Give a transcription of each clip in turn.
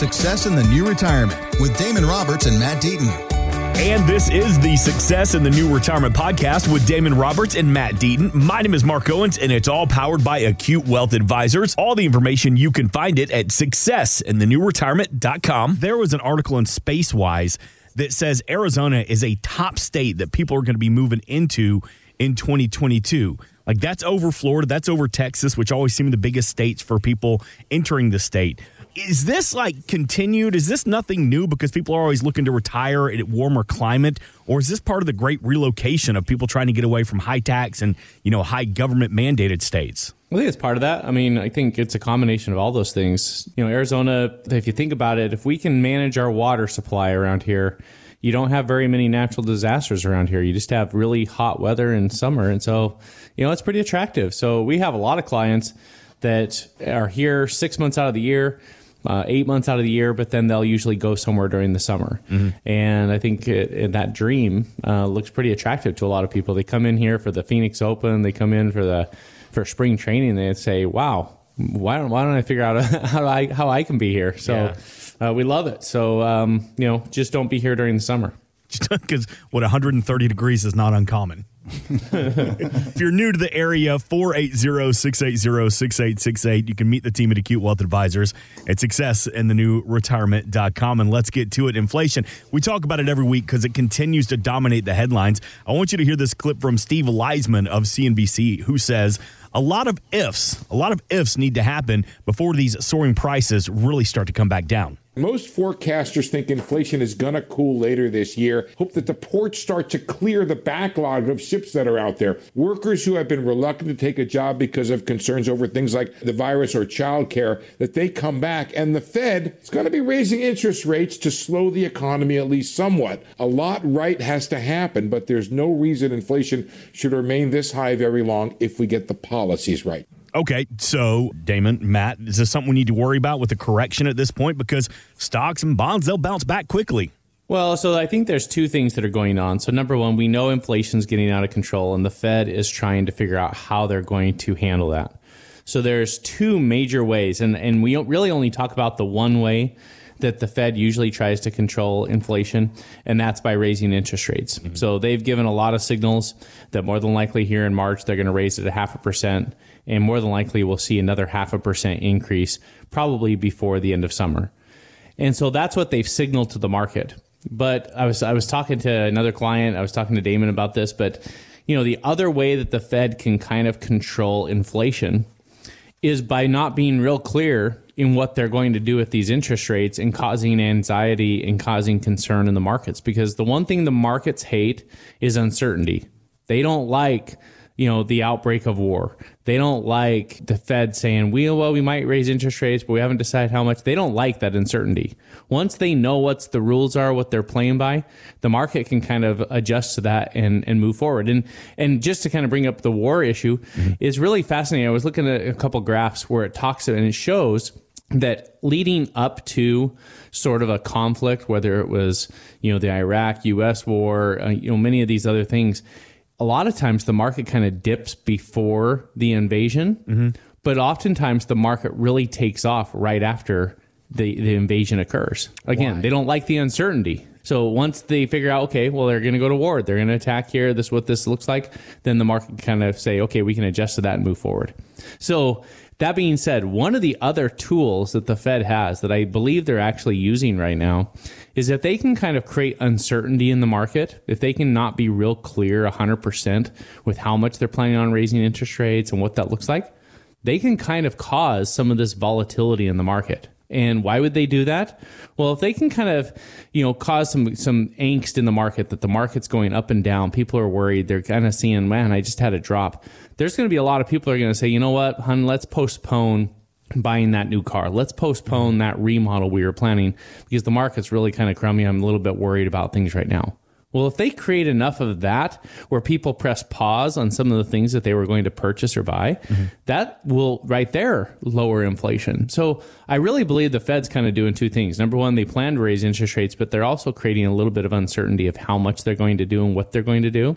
Success in the New Retirement with Damon Roberts and Matt Deaton. And this is the Success in the New Retirement podcast with Damon Roberts and Matt Deaton. My name is Mark Owens, and it's all powered by Acute Wealth Advisors. All the information you can find it at successinthenewretirement.com. There was an article in Spacewise that says Arizona is a top state that people are going to be moving into in 2022. Like that's over Florida, that's over Texas, which always seem the biggest states for people entering the state is this like continued? Is this nothing new because people are always looking to retire in a warmer climate, or is this part of the great relocation of people trying to get away from high tax and you know high government mandated states? I think it's part of that. I mean, I think it's a combination of all those things. You know, Arizona, if you think about it, if we can manage our water supply around here, you don't have very many natural disasters around here. You just have really hot weather in summer. And so, you know, it's pretty attractive. So we have a lot of clients that are here six months out of the year uh, eight months out of the year, but then they'll usually go somewhere during the summer. Mm-hmm. And I think it, it, that dream uh, looks pretty attractive to a lot of people. They come in here for the Phoenix Open, they come in for the for spring training, they say, "Wow, why don't why don't I figure out how I how I can be here?" So yeah. uh, we love it. So um, you know, just don't be here during the summer. Because what 130 degrees is not uncommon if you're new to the area, 480-680-6868. You can meet the team at Acute Wealth Advisors at success in the new retirement.com. And let's get to it. Inflation. We talk about it every week because it continues to dominate the headlines. I want you to hear this clip from Steve Liesman of CNBC, who says a lot of ifs, a lot of ifs need to happen before these soaring prices really start to come back down. Most forecasters think inflation is going to cool later this year. Hope that the ports start to clear the backlog of ships that are out there. Workers who have been reluctant to take a job because of concerns over things like the virus or childcare, that they come back. And the Fed is going to be raising interest rates to slow the economy at least somewhat. A lot right has to happen, but there's no reason inflation should remain this high very long if we get the policies right. Okay, so Damon, Matt, is this something we need to worry about with the correction at this point? Because stocks and bonds, they'll bounce back quickly. Well, so I think there's two things that are going on. So number one, we know inflation's getting out of control, and the Fed is trying to figure out how they're going to handle that. So there's two major ways, and and we really only talk about the one way that the Fed usually tries to control inflation, and that's by raising interest rates. Mm-hmm. So they've given a lot of signals that more than likely here in March they're going to raise it a half a percent and more than likely we'll see another half a percent increase probably before the end of summer. And so that's what they've signaled to the market. But I was I was talking to another client, I was talking to Damon about this, but you know, the other way that the Fed can kind of control inflation is by not being real clear in what they're going to do with these interest rates and causing anxiety and causing concern in the markets because the one thing the markets hate is uncertainty. They don't like you know the outbreak of war. They don't like the Fed saying, "We well, we might raise interest rates, but we haven't decided how much." They don't like that uncertainty. Once they know what the rules are, what they're playing by, the market can kind of adjust to that and and move forward. And and just to kind of bring up the war issue mm-hmm. is really fascinating. I was looking at a couple graphs where it talks and it shows that leading up to sort of a conflict, whether it was you know the Iraq U.S. war, uh, you know many of these other things a lot of times the market kind of dips before the invasion, mm-hmm. but oftentimes the market really takes off right after the, the invasion occurs. Again, Why? they don't like the uncertainty. So once they figure out, okay, well, they're going to go to war, they're going to attack here, this is what this looks like, then the market kind of say, okay, we can adjust to that and move forward. So that being said, one of the other tools that the Fed has that I believe they're actually using right now is if they can kind of create uncertainty in the market, if they can not be real clear 100% with how much they're planning on raising interest rates and what that looks like, they can kind of cause some of this volatility in the market. And why would they do that? Well, if they can kind of, you know, cause some some angst in the market that the market's going up and down, people are worried. They're kind of seeing, man, I just had a drop. There's going to be a lot of people are going to say, you know what, hun, let's postpone buying that new car. Let's postpone that remodel we were planning because the market's really kind of crummy. I'm a little bit worried about things right now. Well, if they create enough of that where people press pause on some of the things that they were going to purchase or buy, mm-hmm. that will right there lower inflation. So I really believe the Fed's kind of doing two things. Number one, they plan to raise interest rates, but they're also creating a little bit of uncertainty of how much they're going to do and what they're going to do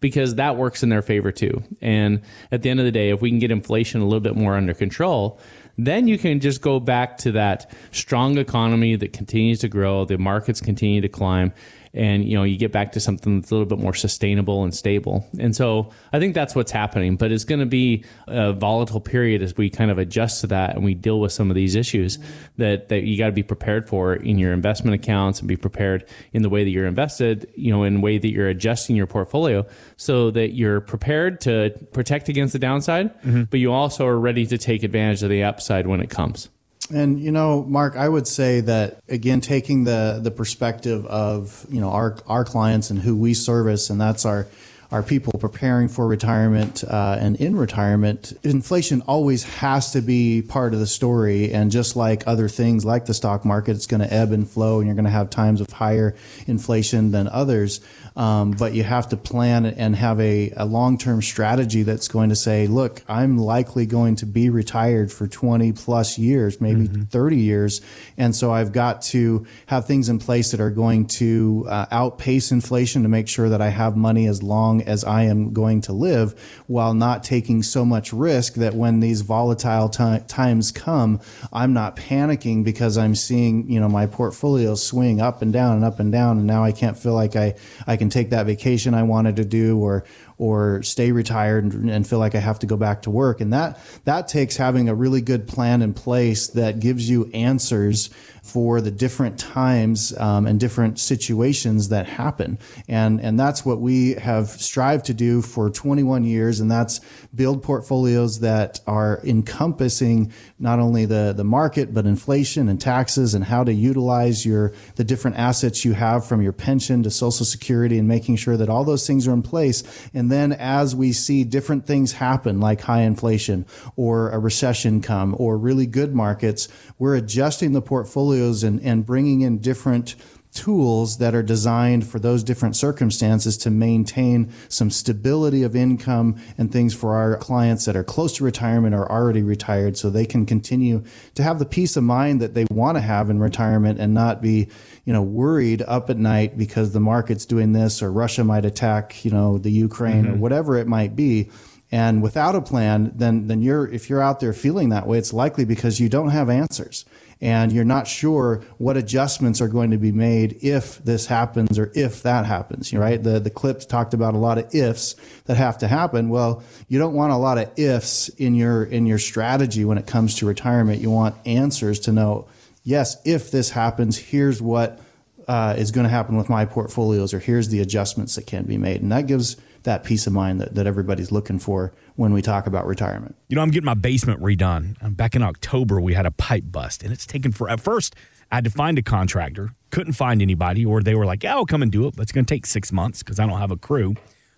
because that works in their favor too. And at the end of the day, if we can get inflation a little bit more under control, then you can just go back to that strong economy that continues to grow, the markets continue to climb, and you know you get back to something that's a little bit more sustainable and stable. And so I think that's what's happening. But it's going to be a volatile period as we kind of adjust to that and we deal with some of these issues that that you got to be prepared for in your investment accounts and be prepared in the way that you're invested. You know, in the way that you're adjusting your portfolio so that you're prepared to protect against the downside, mm-hmm. but you also are ready to take advantage of the upside when it comes. And you know, Mark, I would say that again, taking the the perspective of you know our our clients and who we service, and that's our our people preparing for retirement uh, and in retirement, inflation always has to be part of the story. And just like other things, like the stock market, it's going to ebb and flow, and you're going to have times of higher inflation than others. Um, but you have to plan and have a, a long term strategy that's going to say, look, I'm likely going to be retired for 20 plus years, maybe mm-hmm. 30 years. And so I've got to have things in place that are going to uh, outpace inflation to make sure that I have money as long as I am going to live while not taking so much risk that when these volatile t- times come, I'm not panicking because I'm seeing, you know, my portfolio swing up and down and up and down. And now I can't feel like I, I can take that vacation I wanted to do or or stay retired and, and, feel like I have to go back to work. And that that takes having a really good plan in place that gives you answers for the different times um, and different situations that happen. And, and that's what we have strived to do for 21 years. And that's build portfolios that are encompassing not only the, the market, but inflation and taxes and how to utilize your, the different assets you have from your pension to social security and making sure that all those things are in place. And then as we see different things happen, like high inflation or a recession come or really good markets, we're adjusting the portfolios and, and bringing in different tools that are designed for those different circumstances to maintain some stability of income and things for our clients that are close to retirement or already retired so they can continue to have the peace of mind that they want to have in retirement and not be you know worried up at night because the market's doing this or Russia might attack you know the Ukraine mm-hmm. or whatever it might be and without a plan, then then you're if you're out there feeling that way, it's likely because you don't have answers and you're not sure what adjustments are going to be made if this happens or if that happens. Right? The the clips talked about a lot of ifs that have to happen. Well, you don't want a lot of ifs in your in your strategy when it comes to retirement. You want answers to know, yes, if this happens, here's what uh, is going to happen with my portfolios, or here's the adjustments that can be made, and that gives that peace of mind that, that everybody's looking for when we talk about retirement. You know, I'm getting my basement redone. Um, back in October, we had a pipe bust, and it's taken for at first. I had to find a contractor, couldn't find anybody, or they were like, "Yeah, I'll come and do it, but it's going to take six months because I don't have a crew."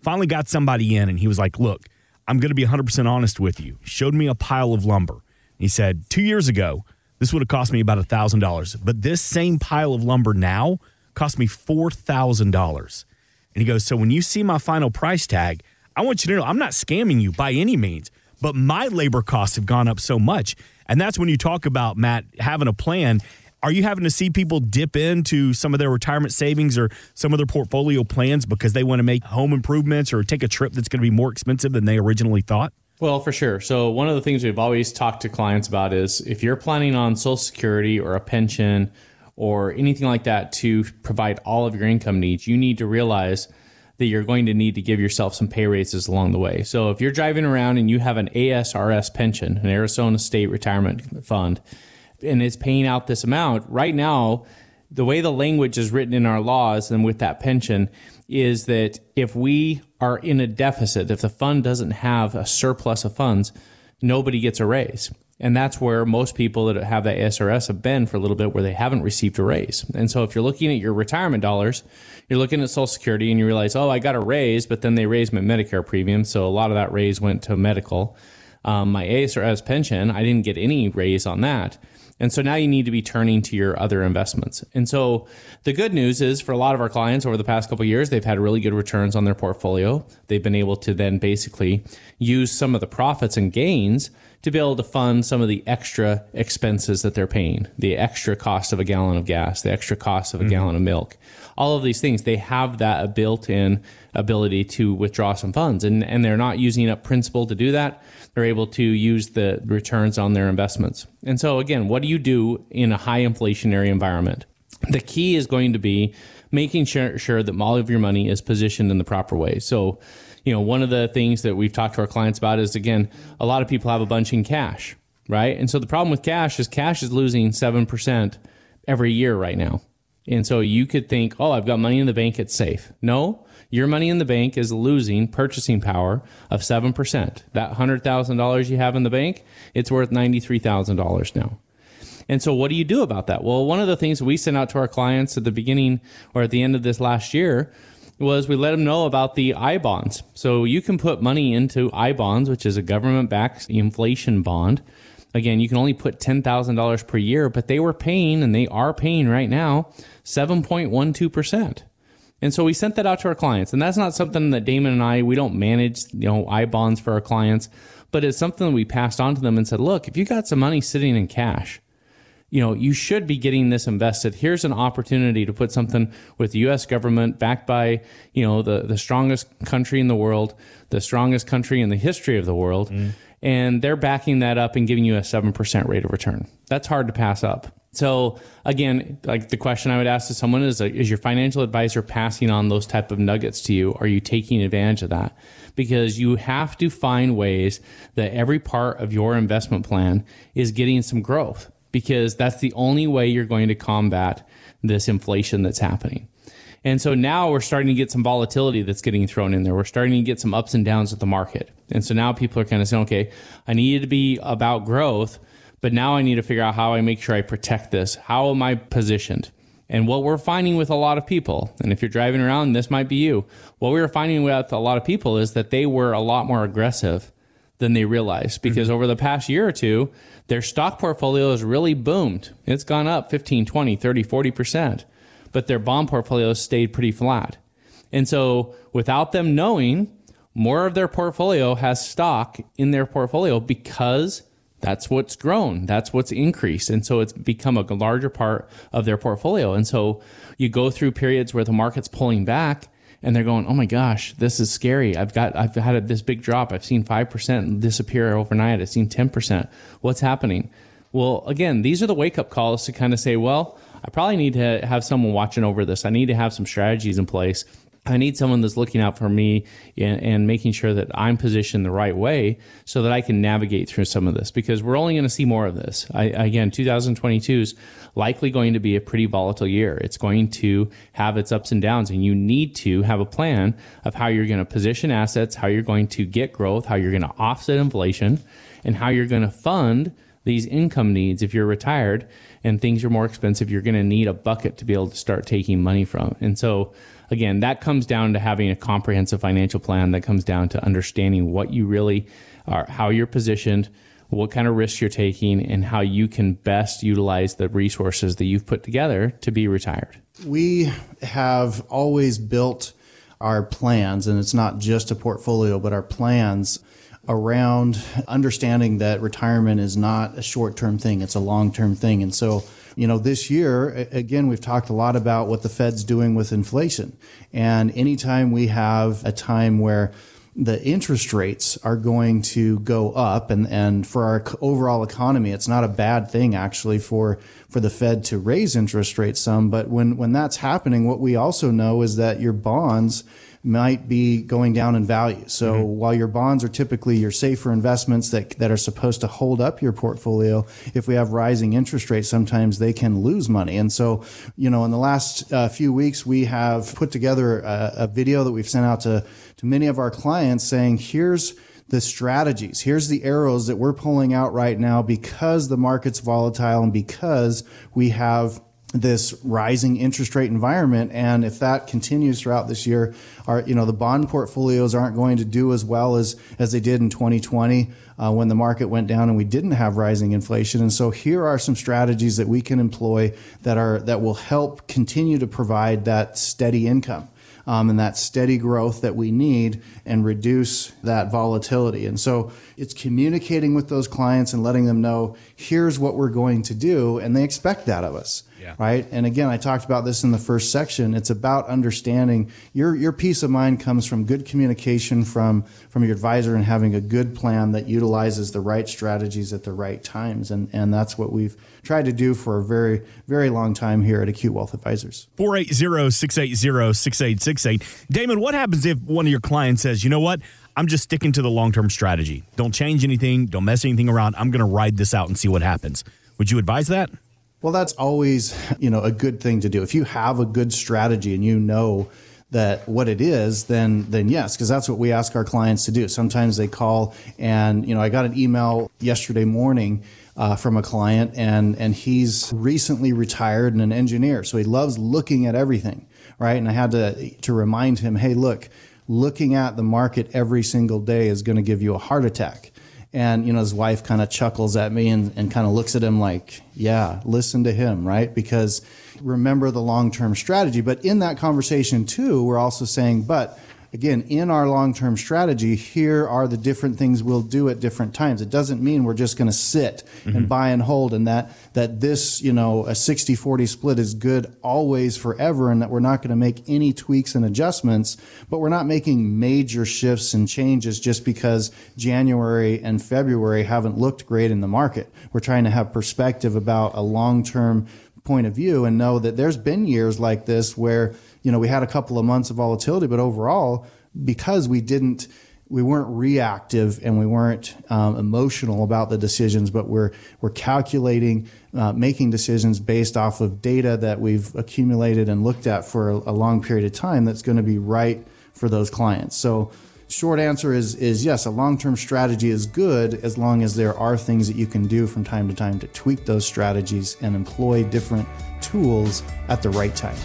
Finally, got somebody in, and he was like, "Look, I'm going to be 100 percent honest with you." Showed me a pile of lumber. He said, two years ago, this would have cost me about a thousand dollars, but this same pile of lumber now cost me four thousand dollars. And he goes, So when you see my final price tag, I want you to know I'm not scamming you by any means, but my labor costs have gone up so much. And that's when you talk about, Matt, having a plan. Are you having to see people dip into some of their retirement savings or some of their portfolio plans because they want to make home improvements or take a trip that's going to be more expensive than they originally thought? Well, for sure. So, one of the things we've always talked to clients about is if you're planning on Social Security or a pension or anything like that to provide all of your income needs, you need to realize that you're going to need to give yourself some pay raises along the way. So if you're driving around and you have an ASRS pension, an Arizona State Retirement Fund, and it's paying out this amount, right now, the way the language is written in our laws and with that pension is that if we are in a deficit, if the fund doesn't have a surplus of funds, nobody gets a raise. And that's where most people that have that SRS have been for a little bit where they haven't received a raise. And so if you're looking at your retirement dollars, you're looking at Social Security and you realize, oh, I got a raise, but then they raised my Medicare premium. So a lot of that raise went to medical. Um, my ASRS pension, I didn't get any raise on that. And so now you need to be turning to your other investments. And so the good news is for a lot of our clients over the past couple years, they've had really good returns on their portfolio. They've been able to then basically use some of the profits and gains to be able to fund some of the extra expenses that they're paying, the extra cost of a gallon of gas, the extra cost of a mm-hmm. gallon of milk. All of these things, they have that built-in ability to withdraw some funds and, and they're not using up principal to do that. They're able to use the returns on their investments. And so again, what do you do in a high inflationary environment? The key is going to be making sure, sure that all of your money is positioned in the proper way. So you know, one of the things that we've talked to our clients about is again, a lot of people have a bunch in cash, right? And so the problem with cash is cash is losing 7% every year right now. And so you could think, oh, I've got money in the bank, it's safe. No, your money in the bank is losing purchasing power of 7%. That $100,000 you have in the bank, it's worth $93,000 now. And so what do you do about that? Well, one of the things we sent out to our clients at the beginning or at the end of this last year was we let them know about the I bonds. So you can put money into I bonds, which is a government backed inflation bond. Again, you can only put $10,000 per year, but they were paying and they are paying right now 7.12%. And so we sent that out to our clients. And that's not something that Damon and I, we don't manage, you know, I bonds for our clients, but it's something that we passed on to them and said, look, if you got some money sitting in cash, you know, you should be getting this invested. Here's an opportunity to put something with the US government backed by, you know, the, the strongest country in the world, the strongest country in the history of the world. Mm. And they're backing that up and giving you a 7% rate of return. That's hard to pass up. So again, like the question I would ask to someone is, is your financial advisor passing on those type of nuggets to you? Are you taking advantage of that? Because you have to find ways that every part of your investment plan is getting some growth because that's the only way you're going to combat this inflation that's happening. And so now we're starting to get some volatility that's getting thrown in there. We're starting to get some ups and downs of the market. And so now people are kind of saying, okay, I need to be about growth, but now I need to figure out how I make sure I protect this. How am I positioned? And what we're finding with a lot of people, and if you're driving around, this might be you. What we were finding with a lot of people is that they were a lot more aggressive than they realized because mm-hmm. over the past year or two, their stock portfolio has really boomed. It's gone up 15, 20, 30, 40%, but their bond portfolio stayed pretty flat. And so without them knowing, more of their portfolio has stock in their portfolio because that's what's grown. That's what's increased. And so it's become a larger part of their portfolio. And so you go through periods where the market's pulling back and they're going, "Oh my gosh, this is scary. I've got I've had this big drop. I've seen 5% disappear overnight. I've seen 10%. What's happening?" Well, again, these are the wake-up calls to kind of say, "Well, I probably need to have someone watching over this. I need to have some strategies in place I need someone that's looking out for me and, and, making sure that I'm positioned the right way so that I can navigate through some of this because we're only going to see more of this. I, again, 2022 is likely going to be a pretty volatile year. It's going to have its ups and downs, and you need to have a plan of how you're going to position assets, how you're going to get growth, how you're going to offset inflation, and how you're going to fund these income needs if you're retired and things are more expensive you're going to need a bucket to be able to start taking money from and so again, that comes down to having a comprehensive financial plan that comes down to understanding what you really are, how you're positioned, what kind of risks you're taking, and how you can best utilize the resources that you've put together to be retired. We have always built our plans, and it's not just a portfolio, but our plans around understanding that retirement is not a short term thing, it's a long term thing. And so you know, this year, again, we've talked a lot about what the Fed's doing with inflation. And anytime we have a time where the interest rates are going to go up and, and for our overall economy, it's not a bad thing actually for, for the Fed to raise interest rates some. But when, when that's happening, what we also know is that your bonds might be going down in value. So mm-hmm. while your bonds are typically your safer investments that, that are supposed to hold up your portfolio, if we have rising interest rates, sometimes they can lose money. And so, you know, in the last uh, few weeks, we have put together a, a video that we've sent out to, to many of our clients saying, here's the strategies. Here's the arrows that we're pulling out right now because the market's volatile and because we have this rising interest rate environment and if that continues throughout this year our you know the bond portfolios aren't going to do as well as as they did in 2020 uh, when the market went down and we didn't have rising inflation and so here are some strategies that we can employ that are that will help continue to provide that steady income um, and that steady growth that we need and reduce that volatility. And so it's communicating with those clients and letting them know here's what we're going to do, and they expect that of us. Yeah. Right. And again, I talked about this in the first section. It's about understanding your your peace of mind comes from good communication from from your advisor and having a good plan that utilizes the right strategies at the right times. And and that's what we've tried to do for a very, very long time here at Acute Wealth Advisors. 480-680-6868. Damon, what happens if one of your clients says, you know what? I'm just sticking to the long-term strategy. Don't change anything. Don't mess anything around. I'm going to ride this out and see what happens. Would you advise that? Well, that's always, you know, a good thing to do. If you have a good strategy and you know that what it is, then then yes, because that's what we ask our clients to do. Sometimes they call and you know I got an email yesterday morning uh, from a client and and he's recently retired and an engineer, so he loves looking at everything, right? And I had to to remind him, hey, look, looking at the market every single day is going to give you a heart attack. And, you know, his wife kind of chuckles at me and, and kind of looks at him like, yeah, listen to him, right? Because remember the long term strategy. But in that conversation, too, we're also saying, but again, in our long term strategy, here are the different things we'll do at different times. It doesn't mean we're just going to sit mm-hmm. and buy and hold and that, that this, you know, a 60 40 split is good always forever and that we're not going to make any tweaks and adjustments, but we're not making major shifts and changes just because January and February haven't looked great in the market. We're trying to have perspective about a long term point of view and know that there's been years like this where you know, we had a couple of months of volatility, but overall, because we didn't, we weren't reactive and we weren't um, emotional about the decisions, but we're we're calculating, uh, making decisions based off of data that we've accumulated and looked at for a, a long period of time. That's going to be right for those clients. So short answer is is yes, a long-term strategy is good as long as there are things that you can do from time to time to tweak those strategies and employ different tools at the right time.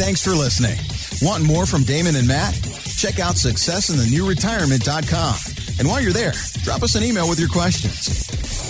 Thanks for listening. Want more from Damon and Matt? Check out successinthenewretirement.com. And while you're there, drop us an email with your questions.